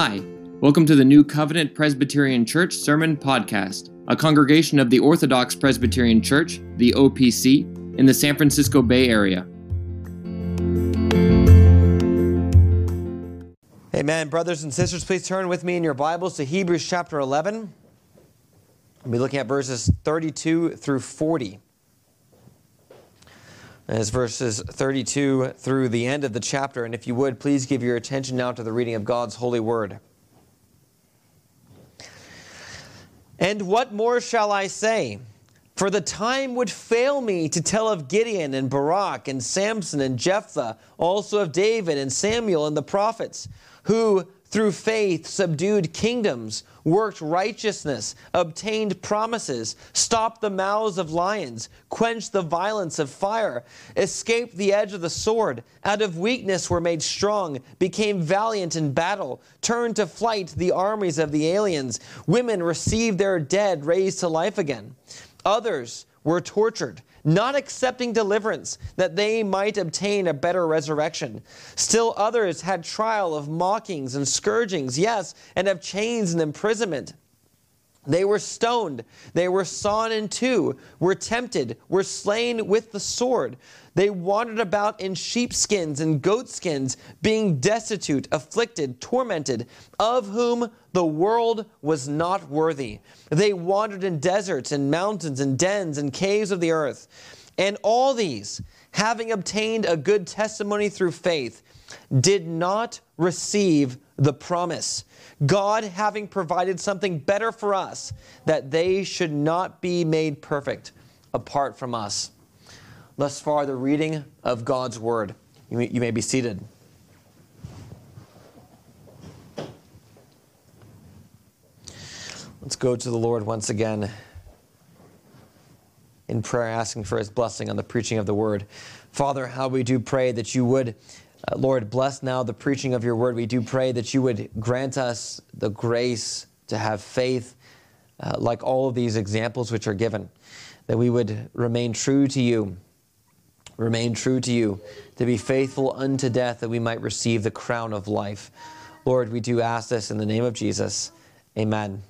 Hi, welcome to the New Covenant Presbyterian Church Sermon Podcast, a congregation of the Orthodox Presbyterian Church, the OPC, in the San Francisco Bay Area. Amen. Brothers and sisters, please turn with me in your Bibles to Hebrews chapter 11. We'll be looking at verses 32 through 40. As verses 32 through the end of the chapter. And if you would, please give your attention now to the reading of God's holy word. And what more shall I say? For the time would fail me to tell of Gideon and Barak and Samson and Jephthah, also of David and Samuel and the prophets, who through faith subdued kingdoms, worked righteousness, obtained promises, stopped the mouths of lions, quenched the violence of fire, escaped the edge of the sword, out of weakness were made strong, became valiant in battle, turned to flight the armies of the aliens. Women received their dead raised to life again. Others were tortured not accepting deliverance, that they might obtain a better resurrection. Still others had trial of mockings and scourgings, yes, and of chains and imprisonment. They were stoned, they were sawn in two, were tempted, were slain with the sword. They wandered about in sheepskins and goatskins, being destitute, afflicted, tormented, of whom the world was not worthy. They wandered in deserts and mountains and dens and caves of the earth. And all these, having obtained a good testimony through faith, did not receive the promise. God having provided something better for us, that they should not be made perfect apart from us. Thus far, the reading of God's word. You may, you may be seated. Let's go to the Lord once again in prayer, asking for his blessing on the preaching of the word. Father, how we do pray that you would uh, Lord, bless now the preaching of your word. We do pray that you would grant us the grace to have faith, uh, like all of these examples which are given, that we would remain true to you, remain true to you, to be faithful unto death, that we might receive the crown of life. Lord, we do ask this in the name of Jesus. Amen.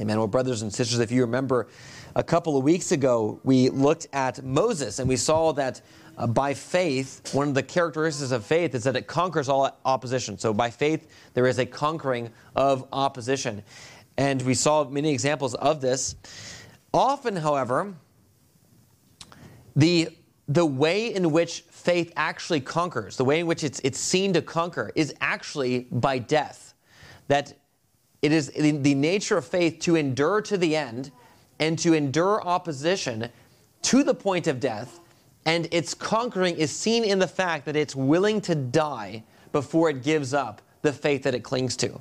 Amen. Well, brothers and sisters, if you remember, a couple of weeks ago, we looked at Moses and we saw that uh, by faith, one of the characteristics of faith is that it conquers all opposition. So by faith, there is a conquering of opposition. And we saw many examples of this. Often, however, the, the way in which faith actually conquers, the way in which it's, it's seen to conquer, is actually by death. That it is the nature of faith to endure to the end and to endure opposition to the point of death and its conquering is seen in the fact that it's willing to die before it gives up the faith that it clings to.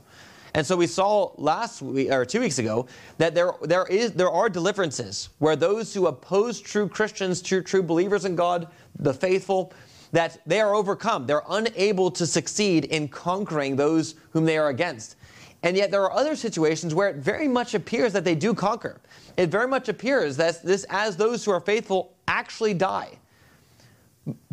And so we saw last week or two weeks ago that there, there, is, there are deliverances where those who oppose true Christians, true, true believers in God, the faithful, that they are overcome. They're unable to succeed in conquering those whom they are against. And yet there are other situations where it very much appears that they do conquer. It very much appears that this as those who are faithful actually die.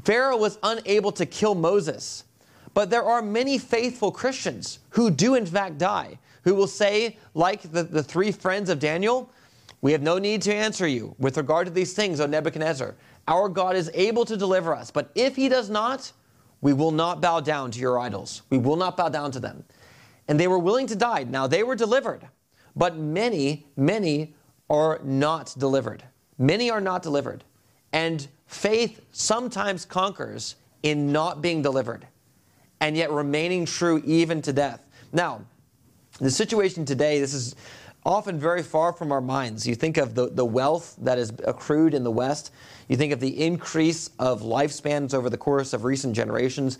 Pharaoh was unable to kill Moses. But there are many faithful Christians who do, in fact, die, who will say, like the, the three friends of Daniel, we have no need to answer you with regard to these things, O Nebuchadnezzar. Our God is able to deliver us. But if he does not, we will not bow down to your idols. We will not bow down to them. And they were willing to die. Now they were delivered. But many, many are not delivered. Many are not delivered. And faith sometimes conquers in not being delivered and yet remaining true even to death. Now, the situation today, this is often very far from our minds. You think of the, the wealth that is accrued in the West, you think of the increase of lifespans over the course of recent generations,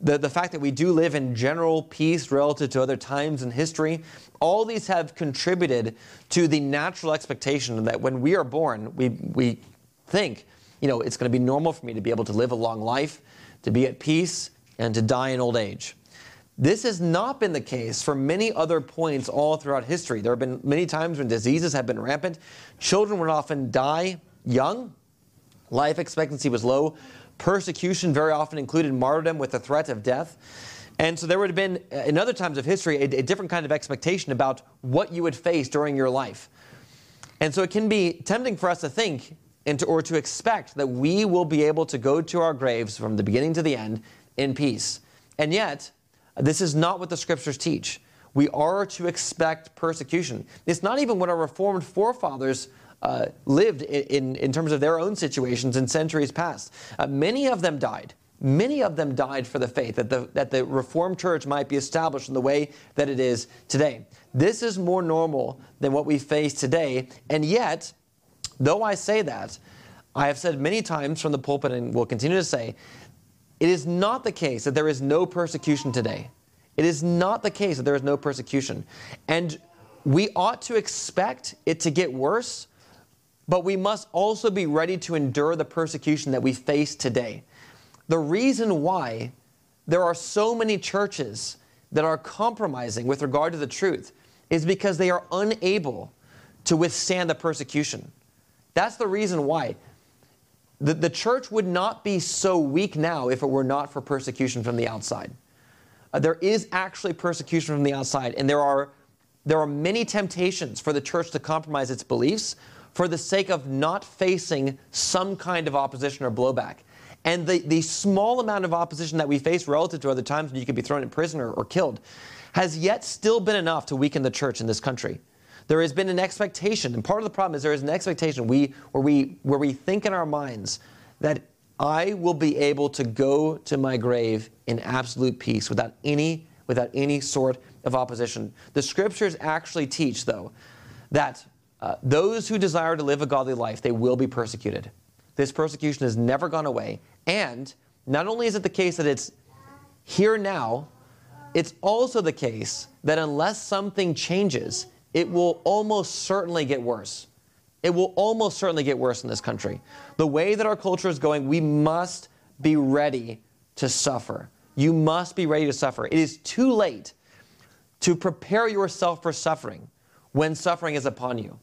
the, the fact that we do live in general peace relative to other times in history. All these have contributed to the natural expectation that when we are born, we, we think you know, it's going to be normal for me to be able to live a long life, to be at peace, and to die in old age. This has not been the case for many other points all throughout history. There have been many times when diseases have been rampant. Children would often die young. Life expectancy was low. Persecution very often included martyrdom with the threat of death. And so there would have been, uh, in other times of history, a, a different kind of expectation about what you would face during your life. And so it can be tempting for us to think and to, or to expect that we will be able to go to our graves from the beginning to the end in peace. And yet, this is not what the scriptures teach. We are to expect persecution. It's not even what our Reformed forefathers uh, lived in, in, in, terms of their own situations in centuries past. Uh, many of them died. Many of them died for the faith, that the, that the Reformed Church might be established in the way that it is today. This is more normal than what we face today, and yet, though I say that, I have said many times from the pulpit and will continue to say, it is not the case that there is no persecution today. It is not the case that there is no persecution. And we ought to expect it to get worse but we must also be ready to endure the persecution that we face today. The reason why there are so many churches that are compromising with regard to the truth is because they are unable to withstand the persecution. That's the reason why. The, the church would not be so weak now if it were not for persecution from the outside. Uh, there is actually persecution from the outside, and there are, there are many temptations for the church to compromise its beliefs for the sake of not facing some kind of opposition or blowback. And the, the small amount of opposition that we face relative to other times when you could be thrown in prison or, or killed has yet still been enough to weaken the church in this country. There has been an expectation, and part of the problem is there is an expectation we, where, we, where we think in our minds that I will be able to go to my grave in absolute peace without any, without any sort of opposition. The scriptures actually teach, though, that uh, those who desire to live a godly life, they will be persecuted. This persecution has never gone away. And not only is it the case that it's here now, it's also the case that unless something changes, it will almost certainly get worse. It will almost certainly get worse in this country. The way that our culture is going, we must be ready to suffer. You must be ready to suffer. It is too late to prepare yourself for suffering when suffering is upon you.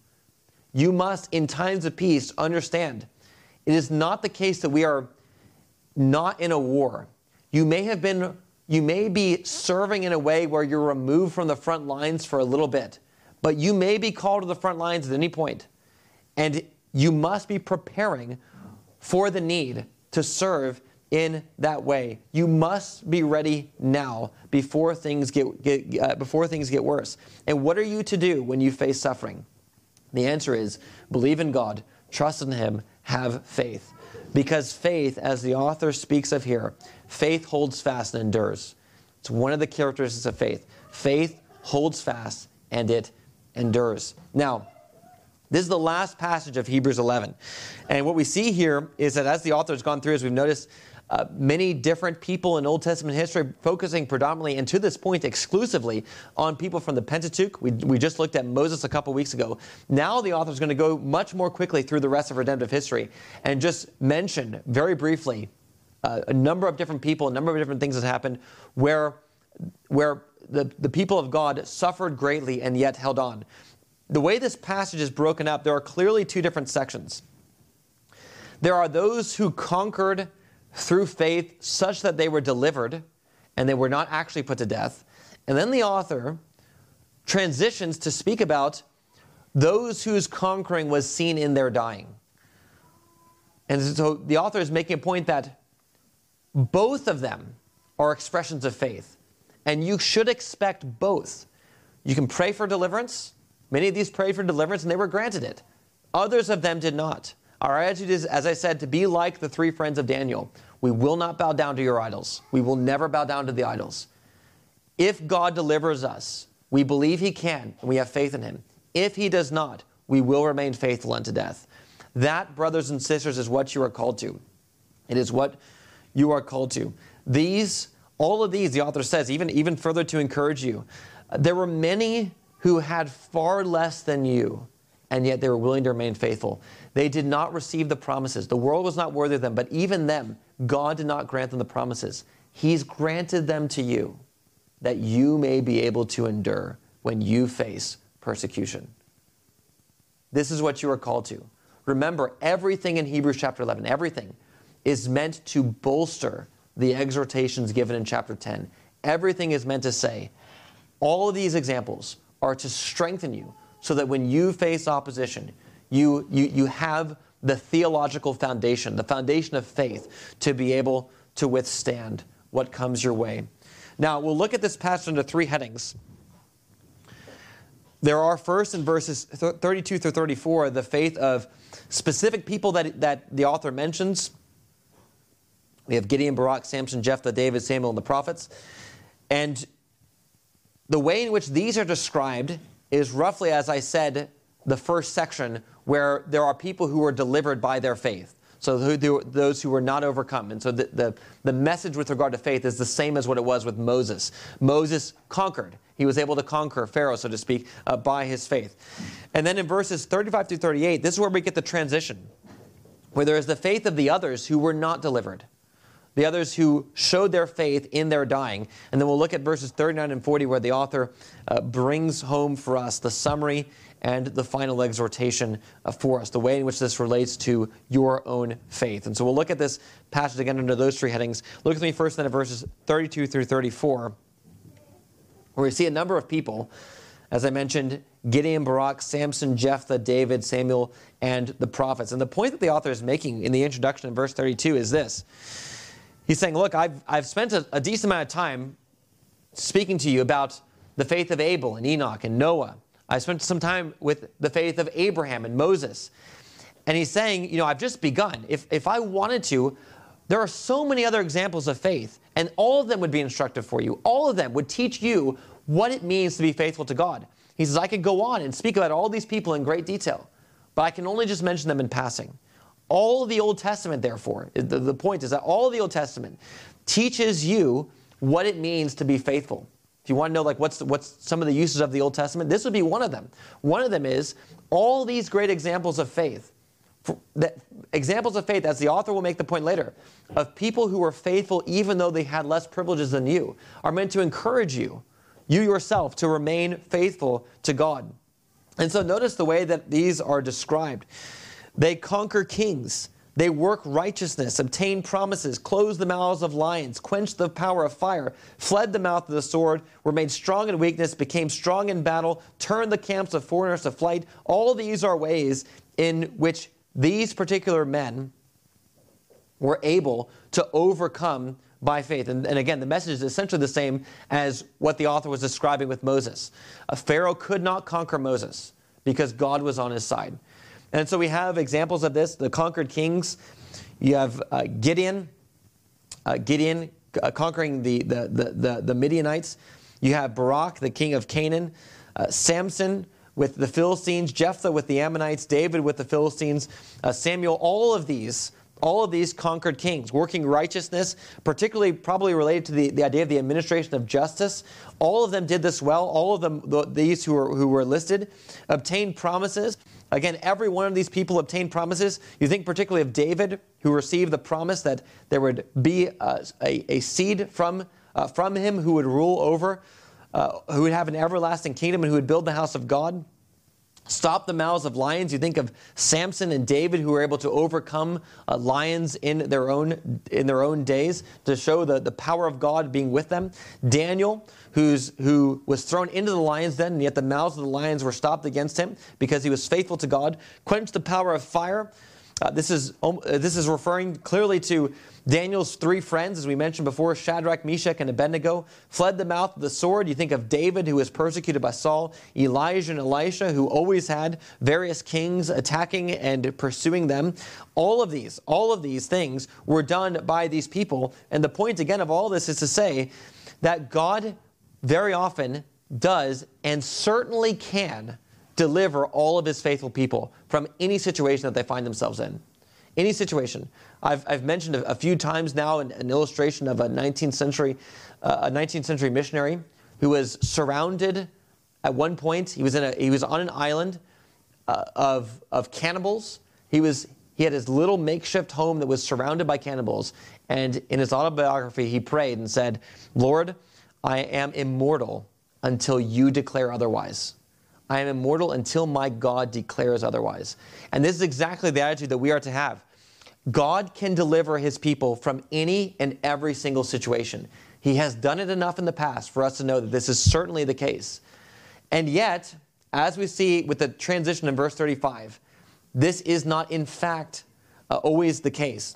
You must, in times of peace, understand it is not the case that we are not in a war. You may have been, you may be serving in a way where you're removed from the front lines for a little bit, but you may be called to the front lines at any point. And you must be preparing for the need to serve in that way. You must be ready now before things get, get uh, before things get worse. And what are you to do when you face suffering? The answer is believe in God, trust in Him, have faith. Because faith, as the author speaks of here, faith holds fast and endures. It's one of the characteristics of faith. Faith holds fast and it endures. Now, this is the last passage of Hebrews 11. And what we see here is that as the author has gone through, as we've noticed, uh, many different people in Old Testament history, focusing predominantly and to this point exclusively on people from the Pentateuch. We, we just looked at Moses a couple weeks ago. Now the author is going to go much more quickly through the rest of redemptive history and just mention very briefly uh, a number of different people, a number of different things that happened where, where the, the people of God suffered greatly and yet held on. The way this passage is broken up, there are clearly two different sections. There are those who conquered through faith such that they were delivered and they were not actually put to death. And then the author transitions to speak about those whose conquering was seen in their dying. And so the author is making a point that both of them are expressions of faith. And you should expect both. You can pray for deliverance. Many of these prayed for deliverance and they were granted it. Others of them did not. Our attitude is, as I said, to be like the three friends of Daniel. We will not bow down to your idols. We will never bow down to the idols. If God delivers us, we believe He can, and we have faith in Him. If He does not, we will remain faithful unto death. That, brothers and sisters, is what you are called to. It is what you are called to. These, all of these, the author says, even, even further to encourage you, there were many who had far less than you, and yet they were willing to remain faithful. They did not receive the promises. The world was not worthy of them, but even them, God did not grant them the promises. He's granted them to you that you may be able to endure when you face persecution. This is what you are called to. Remember, everything in Hebrews chapter 11, everything is meant to bolster the exhortations given in chapter 10 everything is meant to say, all of these examples are to strengthen you so that when you face opposition, you, you, you have the theological foundation, the foundation of faith, to be able to withstand what comes your way. Now, we'll look at this passage under three headings. There are first in verses 32 through 34 the faith of specific people that, that the author mentions. We have Gideon, Barak, Samson, Jephthah, David, Samuel, and the prophets. And the way in which these are described is roughly, as I said, the first section where there are people who are delivered by their faith. So those who were not overcome. And so the, the, the, message with regard to faith is the same as what it was with Moses. Moses conquered. He was able to conquer Pharaoh, so to speak, uh, by his faith. And then in verses 35 through 38, this is where we get the transition, where there is the faith of the others who were not delivered the others who showed their faith in their dying. And then we'll look at verses 39 and 40, where the author uh, brings home for us the summary and the final exhortation uh, for us, the way in which this relates to your own faith. And so we'll look at this passage again under those three headings. Look with me first then at verses 32 through 34, where we see a number of people. As I mentioned, Gideon, Barak, Samson, Jephthah, David, Samuel, and the prophets. And the point that the author is making in the introduction in verse 32 is this He's saying, Look, I've, I've spent a, a decent amount of time speaking to you about the faith of Abel and Enoch and Noah. I spent some time with the faith of Abraham and Moses. And he's saying, you know, I've just begun. If, if I wanted to, there are so many other examples of faith, and all of them would be instructive for you. All of them would teach you what it means to be faithful to God. He says, I could go on and speak about all these people in great detail, but I can only just mention them in passing. All of the Old Testament, therefore, the, the point is that all of the Old Testament teaches you what it means to be faithful. If you want to know like what's what's some of the uses of the Old Testament, this would be one of them. One of them is all these great examples of faith. That, examples of faith, as the author will make the point later, of people who were faithful even though they had less privileges than you, are meant to encourage you, you yourself, to remain faithful to God. And so notice the way that these are described. They conquer kings. They work righteousness, obtain promises, close the mouths of lions, quench the power of fire, fled the mouth of the sword, were made strong in weakness, became strong in battle, turned the camps of foreigners to flight. All these are ways in which these particular men were able to overcome by faith. And, and, again, the message is essentially the same as what the author was describing with Moses. A Pharaoh could not conquer Moses because God was on his side. And so we have examples of this the conquered kings. You have uh, Gideon, uh, Gideon uh, conquering the, the, the, the, the Midianites. You have Barak, the king of Canaan, uh, Samson with the Philistines, Jephthah with the Ammonites, David with the Philistines, uh, Samuel, all of these all of these conquered kings, working righteousness, particularly probably related to the, the idea of the administration of justice. All of them did this well. All of them, these who were, who were listed, obtained promises. Again, every one of these people obtained promises. You think particularly of David, who received the promise that there would be a, a, a seed from, uh, from him who would rule over, uh, who would have an everlasting kingdom, and who would build the house of God. Stop the mouths of lions. You think of Samson and David, who were able to overcome uh, lions in their own in their own days to show the, the power of God being with them. Daniel, who's, who was thrown into the lion's den, and yet the mouths of the lions were stopped against him because he was faithful to God. Quenched the power of fire. Uh, this, is, um, this is referring clearly to Daniel's three friends, as we mentioned before Shadrach, Meshach, and Abednego, fled the mouth of the sword. You think of David, who was persecuted by Saul, Elijah and Elisha, who always had various kings attacking and pursuing them. All of these, all of these things were done by these people. And the point, again, of all this is to say that God very often does and certainly can deliver all of his faithful people from any situation that they find themselves in. Any situation. I've, I've mentioned a, a few times now an, an, illustration of a 19th century, uh, a 19th century missionary who was surrounded at one point. He was, in a, he was on an island uh, of, of cannibals. He, was, he had his little makeshift home that was surrounded by cannibals. And in his autobiography, he prayed and said, Lord, I am immortal until you declare otherwise. I am immortal until my God declares otherwise. And this is exactly the attitude that we are to have. God can deliver his people from any and every single situation. He has done it enough in the past for us to know that this is certainly the case. And yet, as we see with the transition in verse 35, this is not in fact uh, always the case.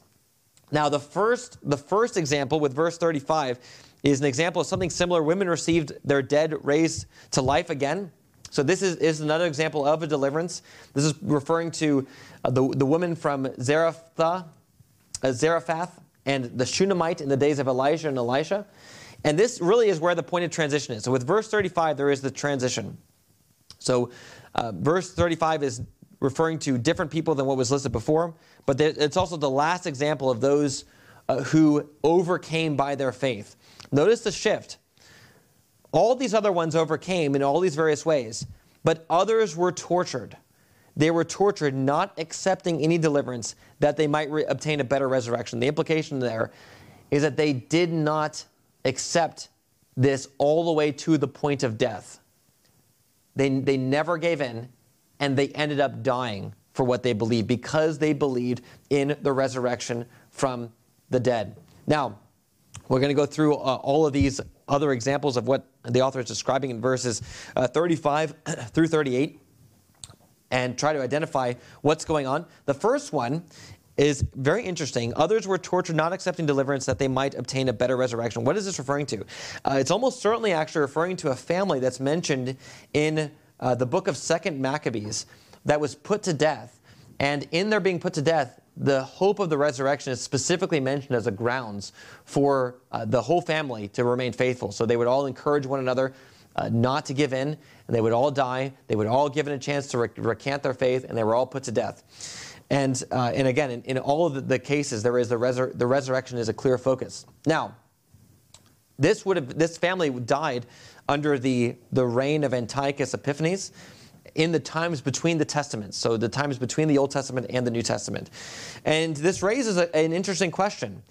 Now, the first, the first example with verse 35 is an example of something similar. Women received their dead raised to life again. So this is, is another example of a deliverance. This is referring to uh, the, the woman from Zarephath, uh, Zarephath and the Shunammite in the days of Elijah and Elisha. And this really is where the pointed transition is. So with verse 35, there is the transition. So uh, verse 35 is referring to different people than what was listed before, but it's also the last example of those uh, who overcame by their faith. Notice the shift. All these other ones overcame in all these various ways, but others were tortured. They were tortured, not accepting any deliverance that they might re- obtain a better resurrection. The implication there is that they did not accept this all the way to the point of death. They, they never gave in, and they ended up dying for what they believed because they believed in the resurrection from the dead. Now, we're going to go through uh, all of these other examples of what the author is describing in verses uh, 35 through 38 and try to identify what's going on. The first one is very interesting. Others were tortured, not accepting deliverance, that they might obtain a better resurrection. What is this referring to? Uh, it's almost certainly actually referring to a family that's mentioned in uh, the book of Second Maccabees that was put to death. And in their being put to death, the hope of the resurrection is specifically mentioned as a grounds for uh, the whole family to remain faithful. So they would all encourage one another uh, not to give in, and they would all die. They would all given a chance to rec- recant their faith, and they were all put to death. And, uh, and again, in, in, all of the, the, cases, there is the, resur- the resurrection is a clear focus. Now, this would have this family died under the, the reign of Antiochus Epiphanes in the times between the testaments, so the times between the Old Testament and the New Testament. And this raises a, an interesting question.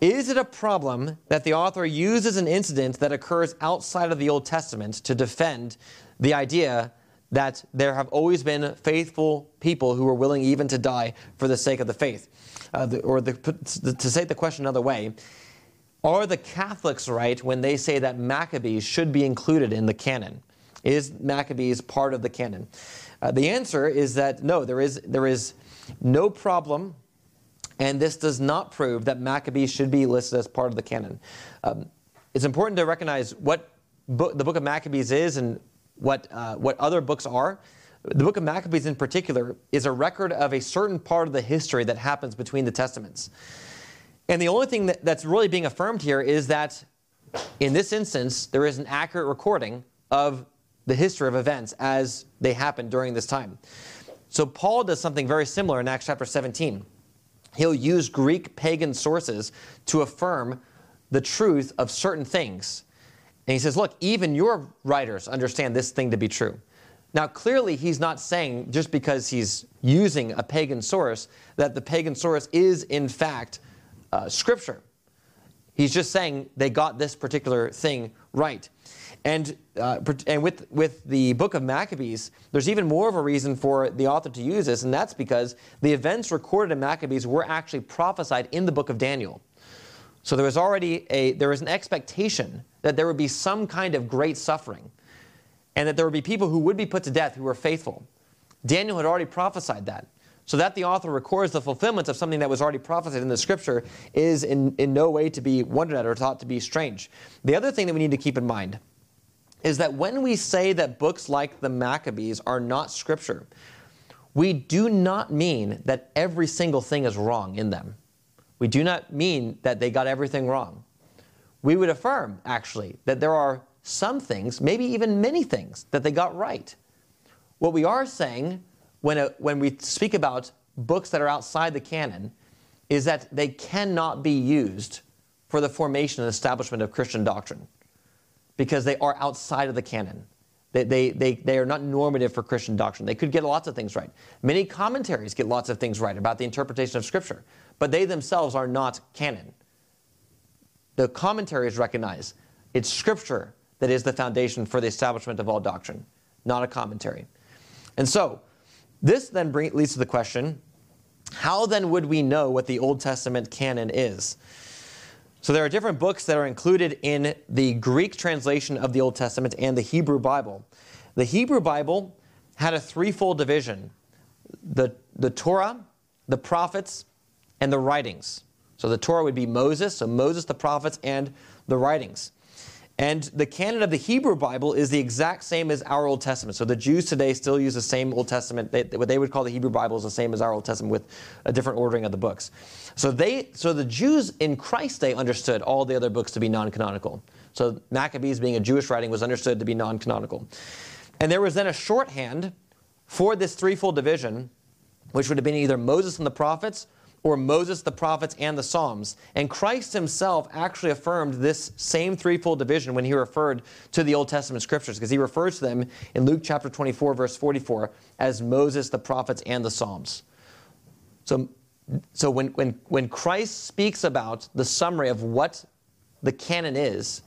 Is it a problem that the author uses an incident that occurs outside of the Old Testament to defend the idea that there have always been faithful people who were willing even to die for the sake of the faith? Uh, the, or the, to say the question another way, are the Catholics right when they say that Maccabees should be included in the canon? Is Maccabees part of the canon? Uh, the answer is that no, there is, there is no problem, and this does not prove that Maccabees should be listed as part of the canon. Um, it's important to recognize what book, the book of Maccabees is and what, uh, what other books are. The book of Maccabees, in particular, is a record of a certain part of the history that happens between the Testaments. And the only thing that, that's really being affirmed here is that in this instance, there is an accurate recording of the history of events as they happened during this time. So Paul does something very similar in Acts chapter 17. He'll use Greek pagan sources to affirm the truth of certain things. And he says, Look, even your writers understand this thing to be true. Now, clearly, he's not saying just because he's using a pagan source that the pagan source is, in fact, uh, scripture. He's just saying they got this particular thing right. And, uh, and with, with the book of Maccabees, there's even more of a reason for the author to use this, and that's because the events recorded in Maccabees were actually prophesied in the book of Daniel. So there was already a, there was an expectation that there would be some kind of great suffering, and that there would be people who would be put to death who were faithful. Daniel had already prophesied that. So that the author records the fulfillment of something that was already prophesied in the scripture is in, in no way to be wondered at or thought to be strange. The other thing that we need to keep in mind is that when we say that books like the Maccabees are not scripture, we do not mean that every single thing is wrong in them. We do not mean that they got everything wrong. We would affirm, actually, that there are some things, maybe even many things, that they got right. What we are saying when, a, when we speak about books that are outside the canon is that they cannot be used for the formation and establishment of Christian doctrine because they are outside of the canon. They, they, they, they are not normative for Christian doctrine. They could get lots of things right. Many commentaries get lots of things right about the interpretation of Scripture, but they themselves are not canon. The commentaries recognize it's Scripture that is the foundation for the establishment of all doctrine, not a commentary. And so, this then bring, leads to the question how then would we know what the Old Testament canon is? So there are different books that are included in the Greek translation of the Old Testament and the Hebrew Bible. The Hebrew Bible had a threefold division the, the Torah, the prophets, and the writings. So the Torah would be Moses, so Moses, the prophets, and the writings. And the canon of the Hebrew Bible is the exact same as our Old Testament. So the Jews today still use the same Old Testament. They, what they would call the Hebrew Bible is the same as our Old Testament with a different ordering of the books. So they, so the Jews in Christ's day understood all the other books to be non-canonical. So Maccabees, being a Jewish writing, was understood to be non-canonical. And there was then a shorthand for this threefold division, which would have been either Moses and the prophets or Moses, the prophets, and the Psalms. And Christ himself actually affirmed this same threefold division when he referred to the Old Testament scriptures, because he refers to them in Luke chapter 24, verse 44, as Moses, the prophets, and the Psalms. So, so when, when, when Christ speaks about the summary of what the canon is,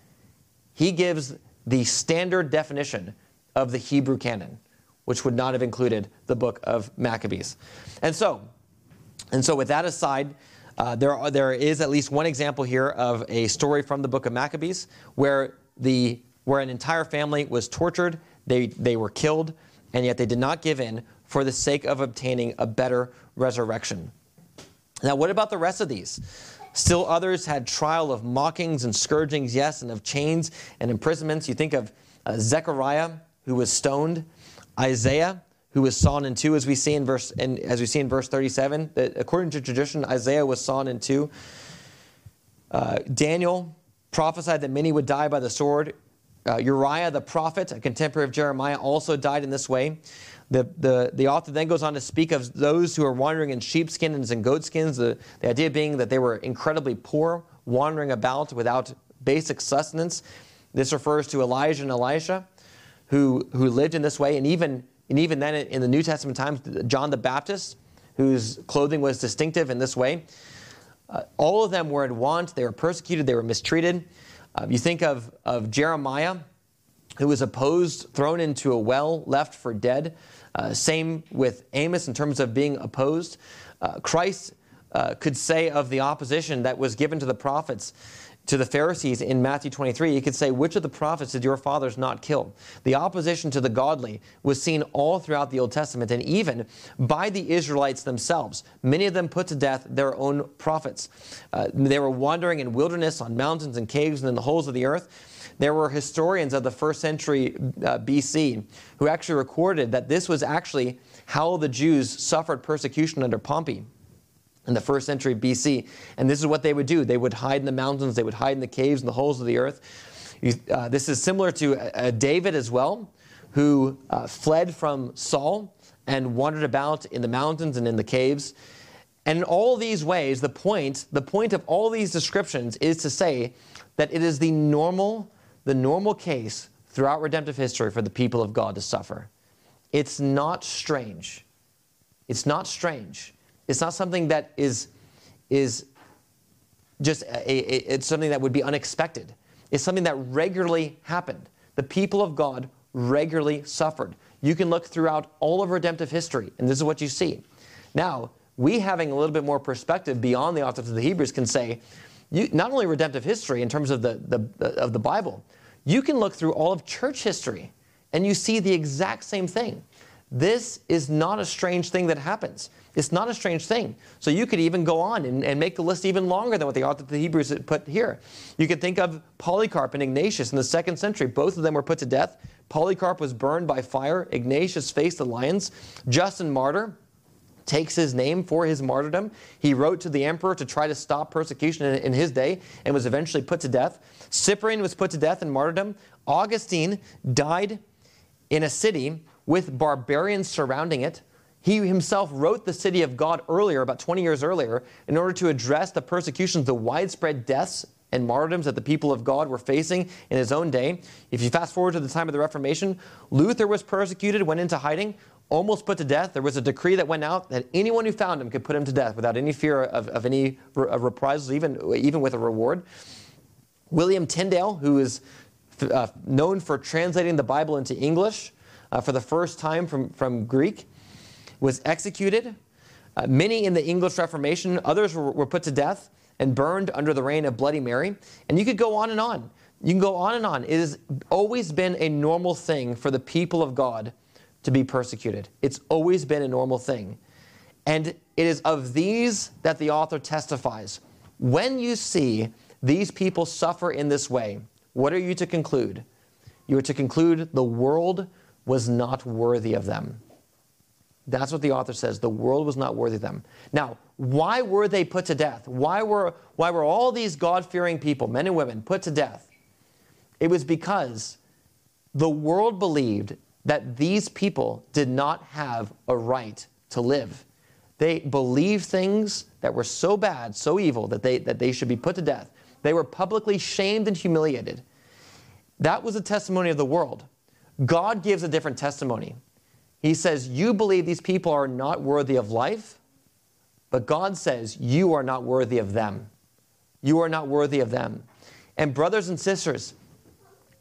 he gives the standard definition of the Hebrew canon, which would not have included the book of Maccabees. And so, and so, with that aside, uh, there, are, there is at least one example here of a story from the book of Maccabees where, the, where an entire family was tortured, they, they were killed, and yet they did not give in for the sake of obtaining a better resurrection. Now, what about the rest of these? Still others had trial of mockings and scourgings, yes, and of chains and imprisonments. You think of uh, Zechariah, who was stoned, Isaiah, who was sawn in two, as we see in verse, and as we see in verse 37. That according to tradition, Isaiah was sawn in two. Uh, Daniel prophesied that many would die by the sword. Uh, Uriah the prophet, a contemporary of Jeremiah, also died in this way. The, the, the author then goes on to speak of those who are wandering in sheepskins and goatskins, the, the idea being that they were incredibly poor, wandering about without basic sustenance. This refers to Elijah and Elisha, who, who lived in this way, and even and even then, in the New Testament times, John the Baptist, whose clothing was distinctive in this way, uh, all of them were in want. They were persecuted. They were mistreated. Uh, you think of, of Jeremiah, who was opposed, thrown into a well, left for dead. Uh, same with Amos in terms of being opposed. Uh, Christ uh, could say of the opposition that was given to the prophets to the Pharisees in Matthew 23, he could say, Which of the prophets did your fathers not kill? The opposition to the godly was seen all throughout the Old Testament and even by the Israelites themselves. Many of them put to death their own prophets. Uh, they were wandering in wilderness, on mountains and caves, and in the holes of the earth. There were historians of the first century uh, BC who actually recorded that this was actually how the Jews suffered persecution under Pompey in the first century BC. And this is what they would do. They would hide in the mountains, they would hide in the caves and the holes of the earth. Uh, this is similar to uh, David as well, who uh, fled from Saul and wandered about in the mountains and in the caves. And in all these ways, the point, the point of all these descriptions is to say that it is the normal, the normal case throughout redemptive history for the people of God to suffer. It's not strange. It's not strange it's not something that is, is just a, a, it's something that would be unexpected. It's something that regularly happened. The people of God regularly suffered. You can look throughout all of redemptive history, and this is what you see. Now, we having a little bit more perspective beyond the authors of the Hebrews can say, you, not only redemptive history in terms of the, the, of the Bible, you can look through all of church history and you see the exact same thing. This is not a strange thing that happens. It's not a strange thing. So you could even go on and, and make the list even longer than what the author of the Hebrews put here. You could think of Polycarp and Ignatius in the second century. Both of them were put to death. Polycarp was burned by fire. Ignatius faced the lions. Justin Martyr takes his name for his martyrdom. He wrote to the emperor to try to stop persecution in, in, his day and was eventually put to death. Cyprian was put to death in martyrdom. Augustine died in a city with barbarians surrounding it. He himself wrote the city of God earlier, about 20 years earlier, in order to address the persecutions, the widespread deaths and martyrdoms that the people of God were facing in his own day. If you fast forward to the time of the Reformation, Luther was persecuted, went into hiding, almost put to death. There was a decree that went out that anyone who found him could put him to death without any fear of, of any of reprisals, even, even with a reward. William Tyndale, who is uh, known for translating the Bible into English, uh, for the first time from, from Greek, was executed. Uh, many in the English Reformation, others were, were, put to death. and burned under the reign of Bloody Mary. And you could go on and on. You can go on and on. It has always been a normal thing for the people of God to be persecuted. It's always been a normal thing. And it is of these that the author testifies. When you see these people suffer in this way, what are you to conclude? You are to conclude the world was not worthy of them. That's what the author says. The world was not worthy of them. Now, why were they put to death? Why were, why were all these God fearing people, men and women, put to death? It was because the world believed that these people did not have a right to live. They believed things that were so bad, so evil, that they, that they should be put to death. They were publicly shamed and humiliated. That was a testimony of the world. God gives a different testimony. He says, You believe these people are not worthy of life, but God says, You are not worthy of them. You are not worthy of them. And, brothers and sisters,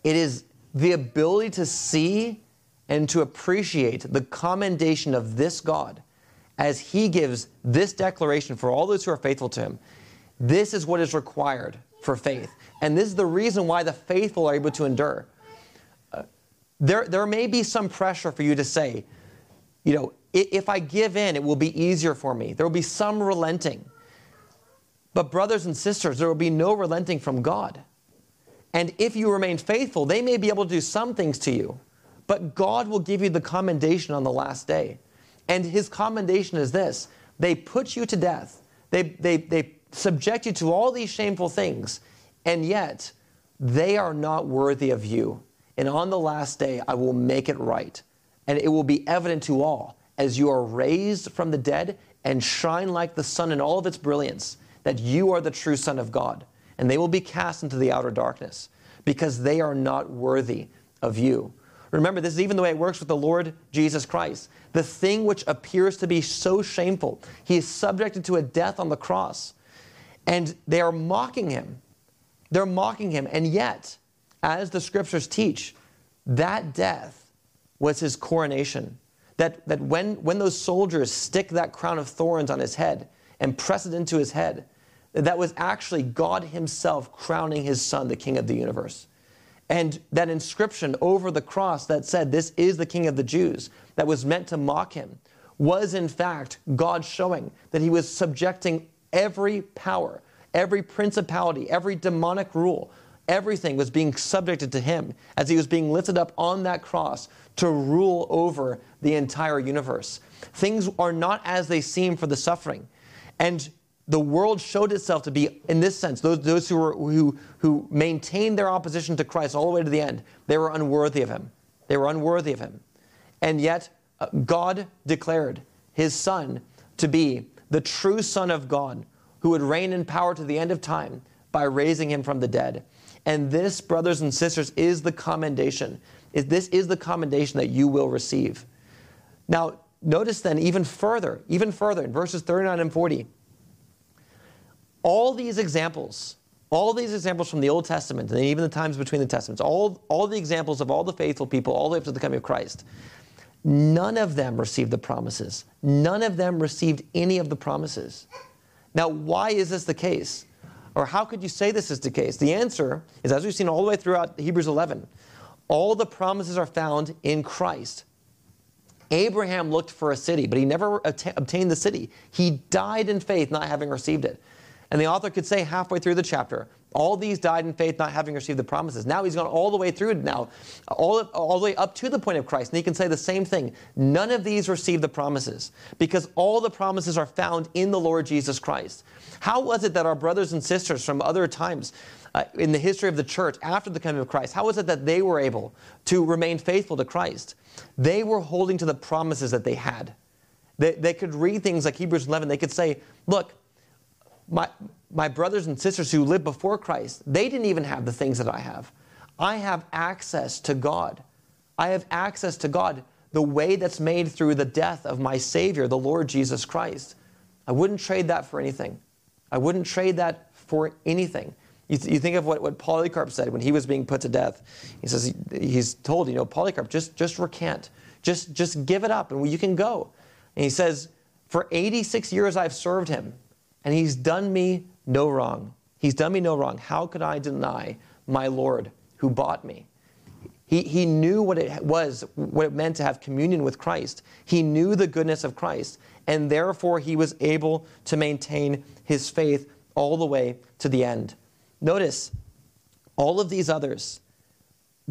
it is the ability to see and to appreciate the commendation of this God as He gives this declaration for all those who are faithful to Him. This is what is required for faith. And this is the reason why the faithful are able to endure there, there may be some pressure for you to say, you know, if I give in, it will be easier for me. There will be some relenting. But, brothers and sisters, there will be no relenting from God. And if you remain faithful, they may be able to do some things to you, but God will give you the commendation on the last day. And his commendation is this they put you to death, they, they, they subject you to all these shameful things, and yet they are not worthy of you. And on the last day, I will make it right. And it will be evident to all as you are raised from the dead and shine like the sun in all of its brilliance that you are the true Son of God. And they will be cast into the outer darkness because they are not worthy of you. Remember, this is even the way it works with the Lord Jesus Christ. The thing which appears to be so shameful, he is subjected to a death on the cross. And they are mocking him. They're mocking him. And yet, as the scriptures teach, that death was his coronation. That, that when, when those soldiers stick that crown of thorns on his head and press it into his head, that was actually God himself crowning his son, the king of the universe. And that inscription over the cross that said, This is the king of the Jews, that was meant to mock him, was in fact God showing that he was subjecting every power, every principality, every demonic rule Everything was being subjected to him as he was being lifted up on that cross to rule over the entire universe. Things are not as they seem for the suffering. And the world showed itself to be, in this sense, those, those who, were, who, who maintained their opposition to Christ all the way to the end, they were unworthy of him. They were unworthy of him. And yet, uh, God declared his Son to be the true Son of God who would reign in power to the end of time by raising him from the dead. And this, brothers and sisters, is the commendation. This is the commendation that you will receive. Now, notice then, even further, even further, in verses 39 and 40, all these examples, all these examples from the Old Testament and even the times between the Testaments, all, all the examples of all the faithful people, all the way up to the coming of Christ, none of them received the promises. None of them received any of the promises. Now, why is this the case? Or how could you say this is the case? The answer is, as we've seen all the way throughout Hebrews 11, all the promises are found in Christ. Abraham looked for a city, but he never obtained the city. He died in faith, not having received it. And the author could say halfway through the chapter, all these died in faith, not having received the promises. Now he's gone all the way through now, all, all the way up to the point of Christ. And he can say the same thing. None of these received the promises because all the promises are found in the Lord Jesus Christ. How was it that our brothers and sisters from other times uh, in the history of the church after the coming of Christ, how was it that they were able to remain faithful to Christ? They were holding to the promises that they had. They, they could read things like Hebrews 11. They could say, look, my, my brothers and sisters who lived before Christ, they didn't even have the things that I have. I have access to God. I have access to God the way that's made through the death of my Savior, the Lord Jesus Christ. I wouldn't trade that for anything. I wouldn't trade that for anything. You, th- you think of what, what Polycarp said when he was being put to death. He says, he, he's told, you know, Polycarp, just, just recant. Just, just give it up and you can go. And he says, for 86 years I've served him, and he's done me no wrong. He's done me no wrong. How could I deny my Lord who bought me? He, he knew what it was, what it meant to have communion with Christ. He knew the goodness of Christ, and therefore he was able to maintain his faith all the way to the end. Notice, all of these others,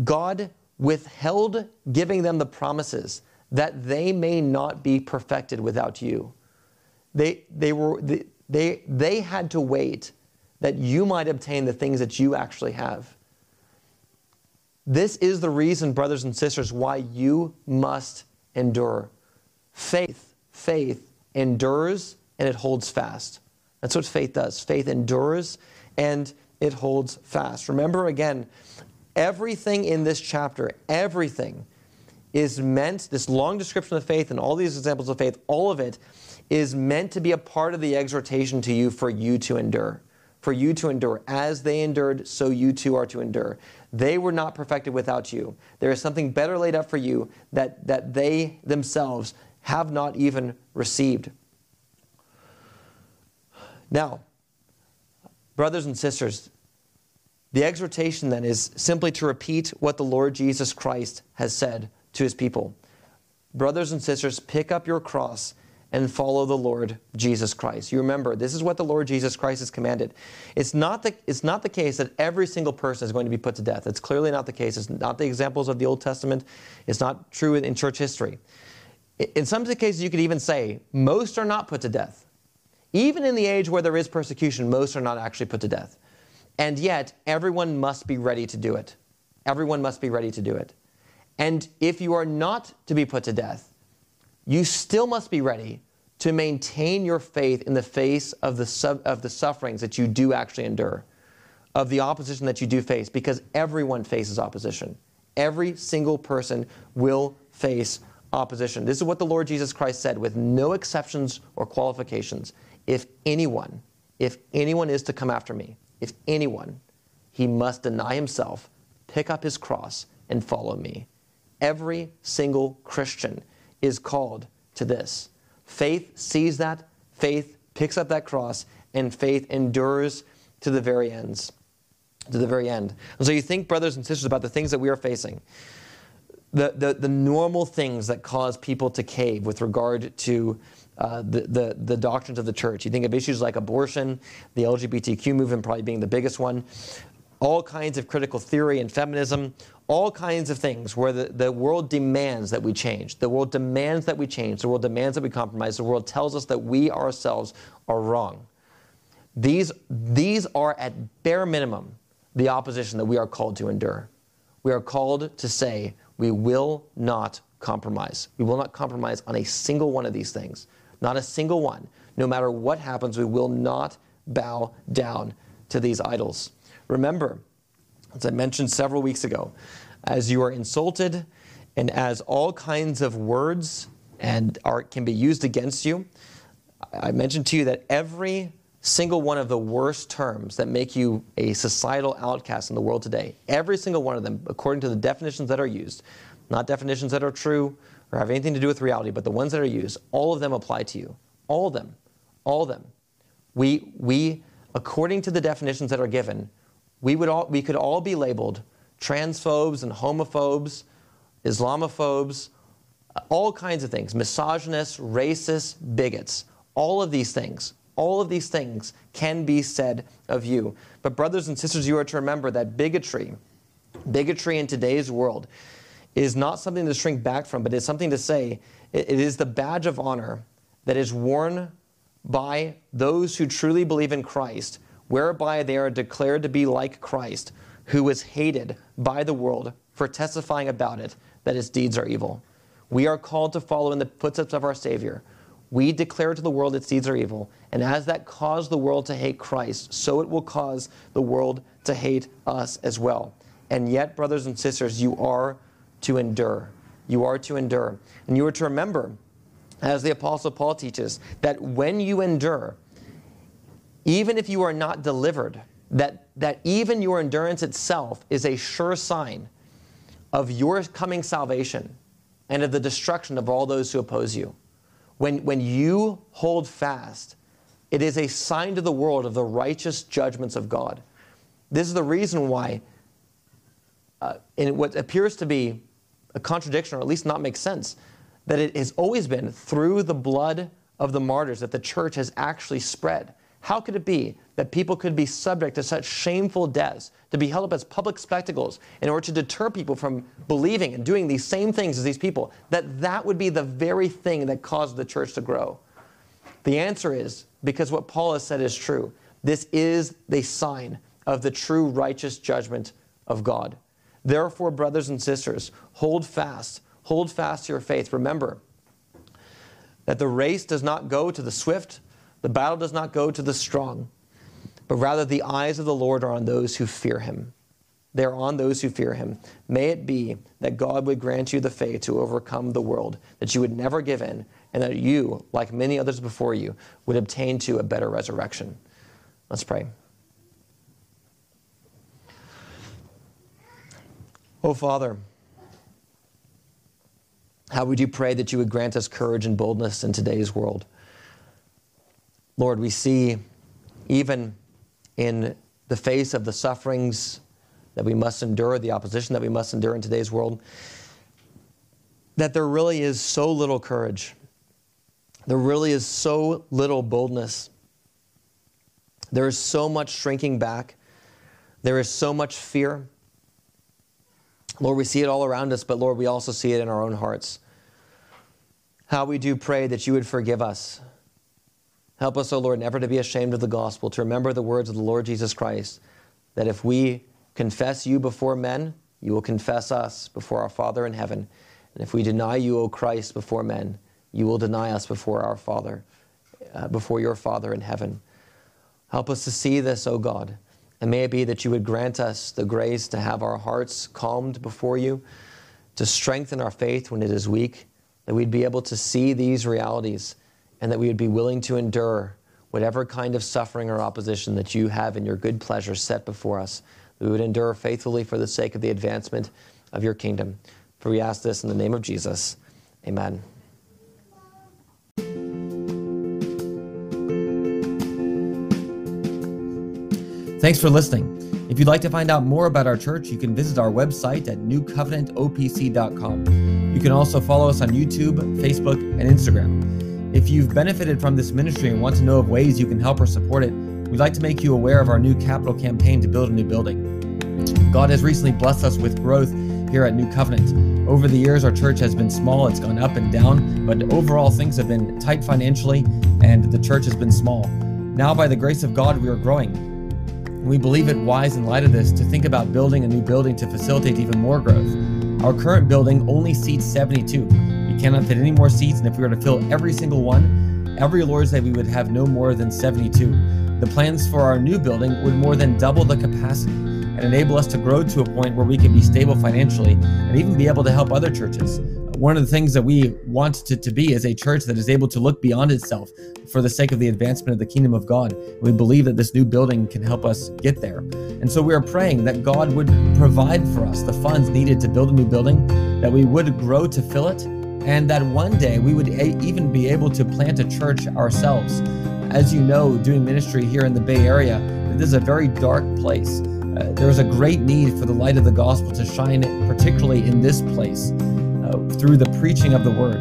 God withheld giving them the promises that they may not be perfected without you. They, they, were, they they had to wait that you might obtain the things that you actually have. This is the reason, brothers and sisters, why you must endure. Faith, faith endures and it holds fast. That's what faith does. Faith endures and it holds fast. Remember again, everything in this chapter, everything is meant, this long description of faith and all these examples of faith, all of it is meant to be a part of the exhortation to you for you to endure. For you to endure. As they endured, so you too are to endure. They were not perfected without you. There is something better laid up for you that, that they themselves have not even received. Now, brothers and sisters, the exhortation then is simply to repeat what the Lord Jesus Christ has said to his people. Brothers and sisters, pick up your cross and follow the Lord Jesus Christ. You remember, this is what the Lord Jesus Christ has commanded. It's not, the, it's not the case that every single person is going to be put to death. It's clearly not the case. It's not the examples of the Old Testament. It's not true in, in church history. In some cases, you could even say most are not put to death. Even in the age where there is persecution, most are not actually put to death. And yet, everyone must be ready to do it. Everyone must be ready to do it. And if you are not to be put to death, you still must be ready to maintain your faith in the face of the, of the sufferings that you do actually endure, of the opposition that you do face, because everyone faces opposition. Every single person will face opposition. This is what the Lord Jesus Christ said with no exceptions or qualifications. If anyone, if anyone is to come after me, if anyone, he must deny himself, pick up his cross, and follow me. Every single Christian is called to this. Faith sees that, faith picks up that cross, and faith endures to the very ends. To the very end. And so you think, brothers and sisters, about the things that we are facing. The, the, the normal things that cause people to cave with regard to uh, the, the, the doctrines of the church. You think of issues like abortion, the LGBTQ movement probably being the biggest one, all kinds of critical theory and feminism, all kinds of things where the, the world demands that we change. The world demands that we change. The world demands that we compromise. The world tells us that we ourselves are wrong. These, these are, at bare minimum, the opposition that we are called to endure. We are called to say, we will not compromise. We will not compromise on a single one of these things. Not a single one. No matter what happens, we will not bow down to these idols. Remember, as I mentioned several weeks ago, as you are insulted and as all kinds of words and art can be used against you, I mentioned to you that every single one of the worst terms that make you a societal outcast in the world today, every single one of them, according to the definitions that are used, not definitions that are true or have anything to do with reality, but the ones that are used, all of them apply to you. All of them. All of them. We, we according to the definitions that are given, we, would all, we could all be labeled transphobes and homophobes, Islamophobes, all kinds of things, misogynists, racists, bigots. All of these things, all of these things can be said of you. But, brothers and sisters, you are to remember that bigotry, bigotry in today's world, is not something to shrink back from, but it's something to say it is the badge of honor that is worn by those who truly believe in Christ, whereby they are declared to be like Christ, who was hated by the world for testifying about it that his deeds are evil. We are called to follow in the footsteps of our Savior. We declare to the world its deeds are evil, and as that caused the world to hate Christ, so it will cause the world to hate us as well. And yet, brothers and sisters, you are to endure. You are to endure. And you are to remember, as the Apostle Paul teaches, that when you endure, even if you are not delivered, that, that even your endurance itself is a sure sign of your coming salvation and of the destruction of all those who oppose you. When, when you hold fast It is a sign to the world of the righteous judgments of God. This is the reason why, uh, in what appears to be a contradiction, or at least not make sense, that it has always been through the blood of the martyrs that the church has actually spread. How could it be that people could be subject to such shameful deaths, to be held up as public spectacles in order to deter people from believing and doing these same things as these people, that that would be the very thing that caused the church to grow? The answer is because what Paul has said is true. This is the sign of the true righteous judgment of God. Therefore, brothers and sisters, hold fast, hold fast to your faith. Remember that the race does not go to the swift, the battle does not go to the strong, but rather the eyes of the Lord are on those who fear him. They are on those who fear him. May it be that God would grant you the faith to overcome the world, that you would never give in, and that you, like many others before you, would obtain to a better resurrection. Let's pray. Oh, Father, how would you pray that you would grant us courage and boldness in today's world? Lord, we see even in the face of the sufferings that we must endure, the opposition that we must endure in today's world, that there really is so little courage. There really is so little boldness. There is so much shrinking back. There is so much fear. Lord, we see it all around us, but Lord, we also see it in our own hearts. How we do pray that you would forgive us. Help us, O Lord, never to be ashamed of the gospel, to remember the words of the Lord Jesus Christ, that if we confess you before men, you will confess us before our Father in heaven. And if we deny you, O Christ, before men, you will deny us before our Father, uh, before your Father in heaven. Help us to see this, O God and may it be that you would grant us the grace to have our hearts calmed before you, to strengthen our faith when it is weak, that we'd be able to see these realities, and that we would be willing to endure whatever kind of suffering or opposition that you have in your good pleasure set before us. We would endure faithfully for the sake of the advancement of your kingdom. For we ask this in the name of Jesus. Amen. Thanks for listening. If you'd like to find out more about our church, you can visit our website at newcovenantopc.com. You can also follow us on YouTube, Facebook, and Instagram. If you've benefited from this ministry and want to know of ways you can help or support it, we'd like to make you aware of our new capital campaign to build a new building. God has recently blessed us with growth here at New Covenant. Over the years, our church has been small, it's gone up and down, but overall things have been tight financially, and the church has been small. Now, by the grace of God, we are growing. We believe it wise in light of this to think about building a new building to facilitate even more growth. Our current building only seats 72. Cannot fit any more seats, and if we were to fill every single one, every Lord's Day we would have no more than 72. The plans for our new building would more than double the capacity and enable us to grow to a point where we can be stable financially and even be able to help other churches one of the things that we want to, to be is a church that is able to look beyond itself for the sake of the advancement of the kingdom of God. We believe that this new building can help us get there. And so we are praying that God would provide for us the funds needed to build a new building, that we would grow to fill it, and that one day we would a- even be able to plant a church ourselves. As you know, doing ministry here in the Bay Area, this is a very dark place. Uh, there is a great need for the light of the gospel to shine, particularly in this place uh, through the preaching of the word.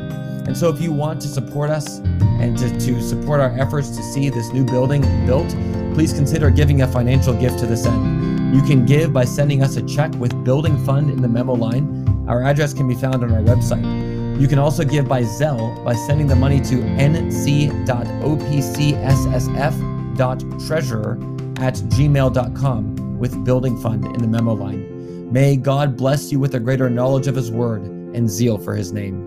And so, if you want to support us and to, to support our efforts to see this new building built, please consider giving a financial gift to this end. You can give by sending us a check with building fund in the memo line. Our address can be found on our website. You can also give by Zelle by sending the money to nc.opcssf.treasurer at gmail.com with building fund in the memo line. May God bless you with a greater knowledge of His Word and zeal for his name.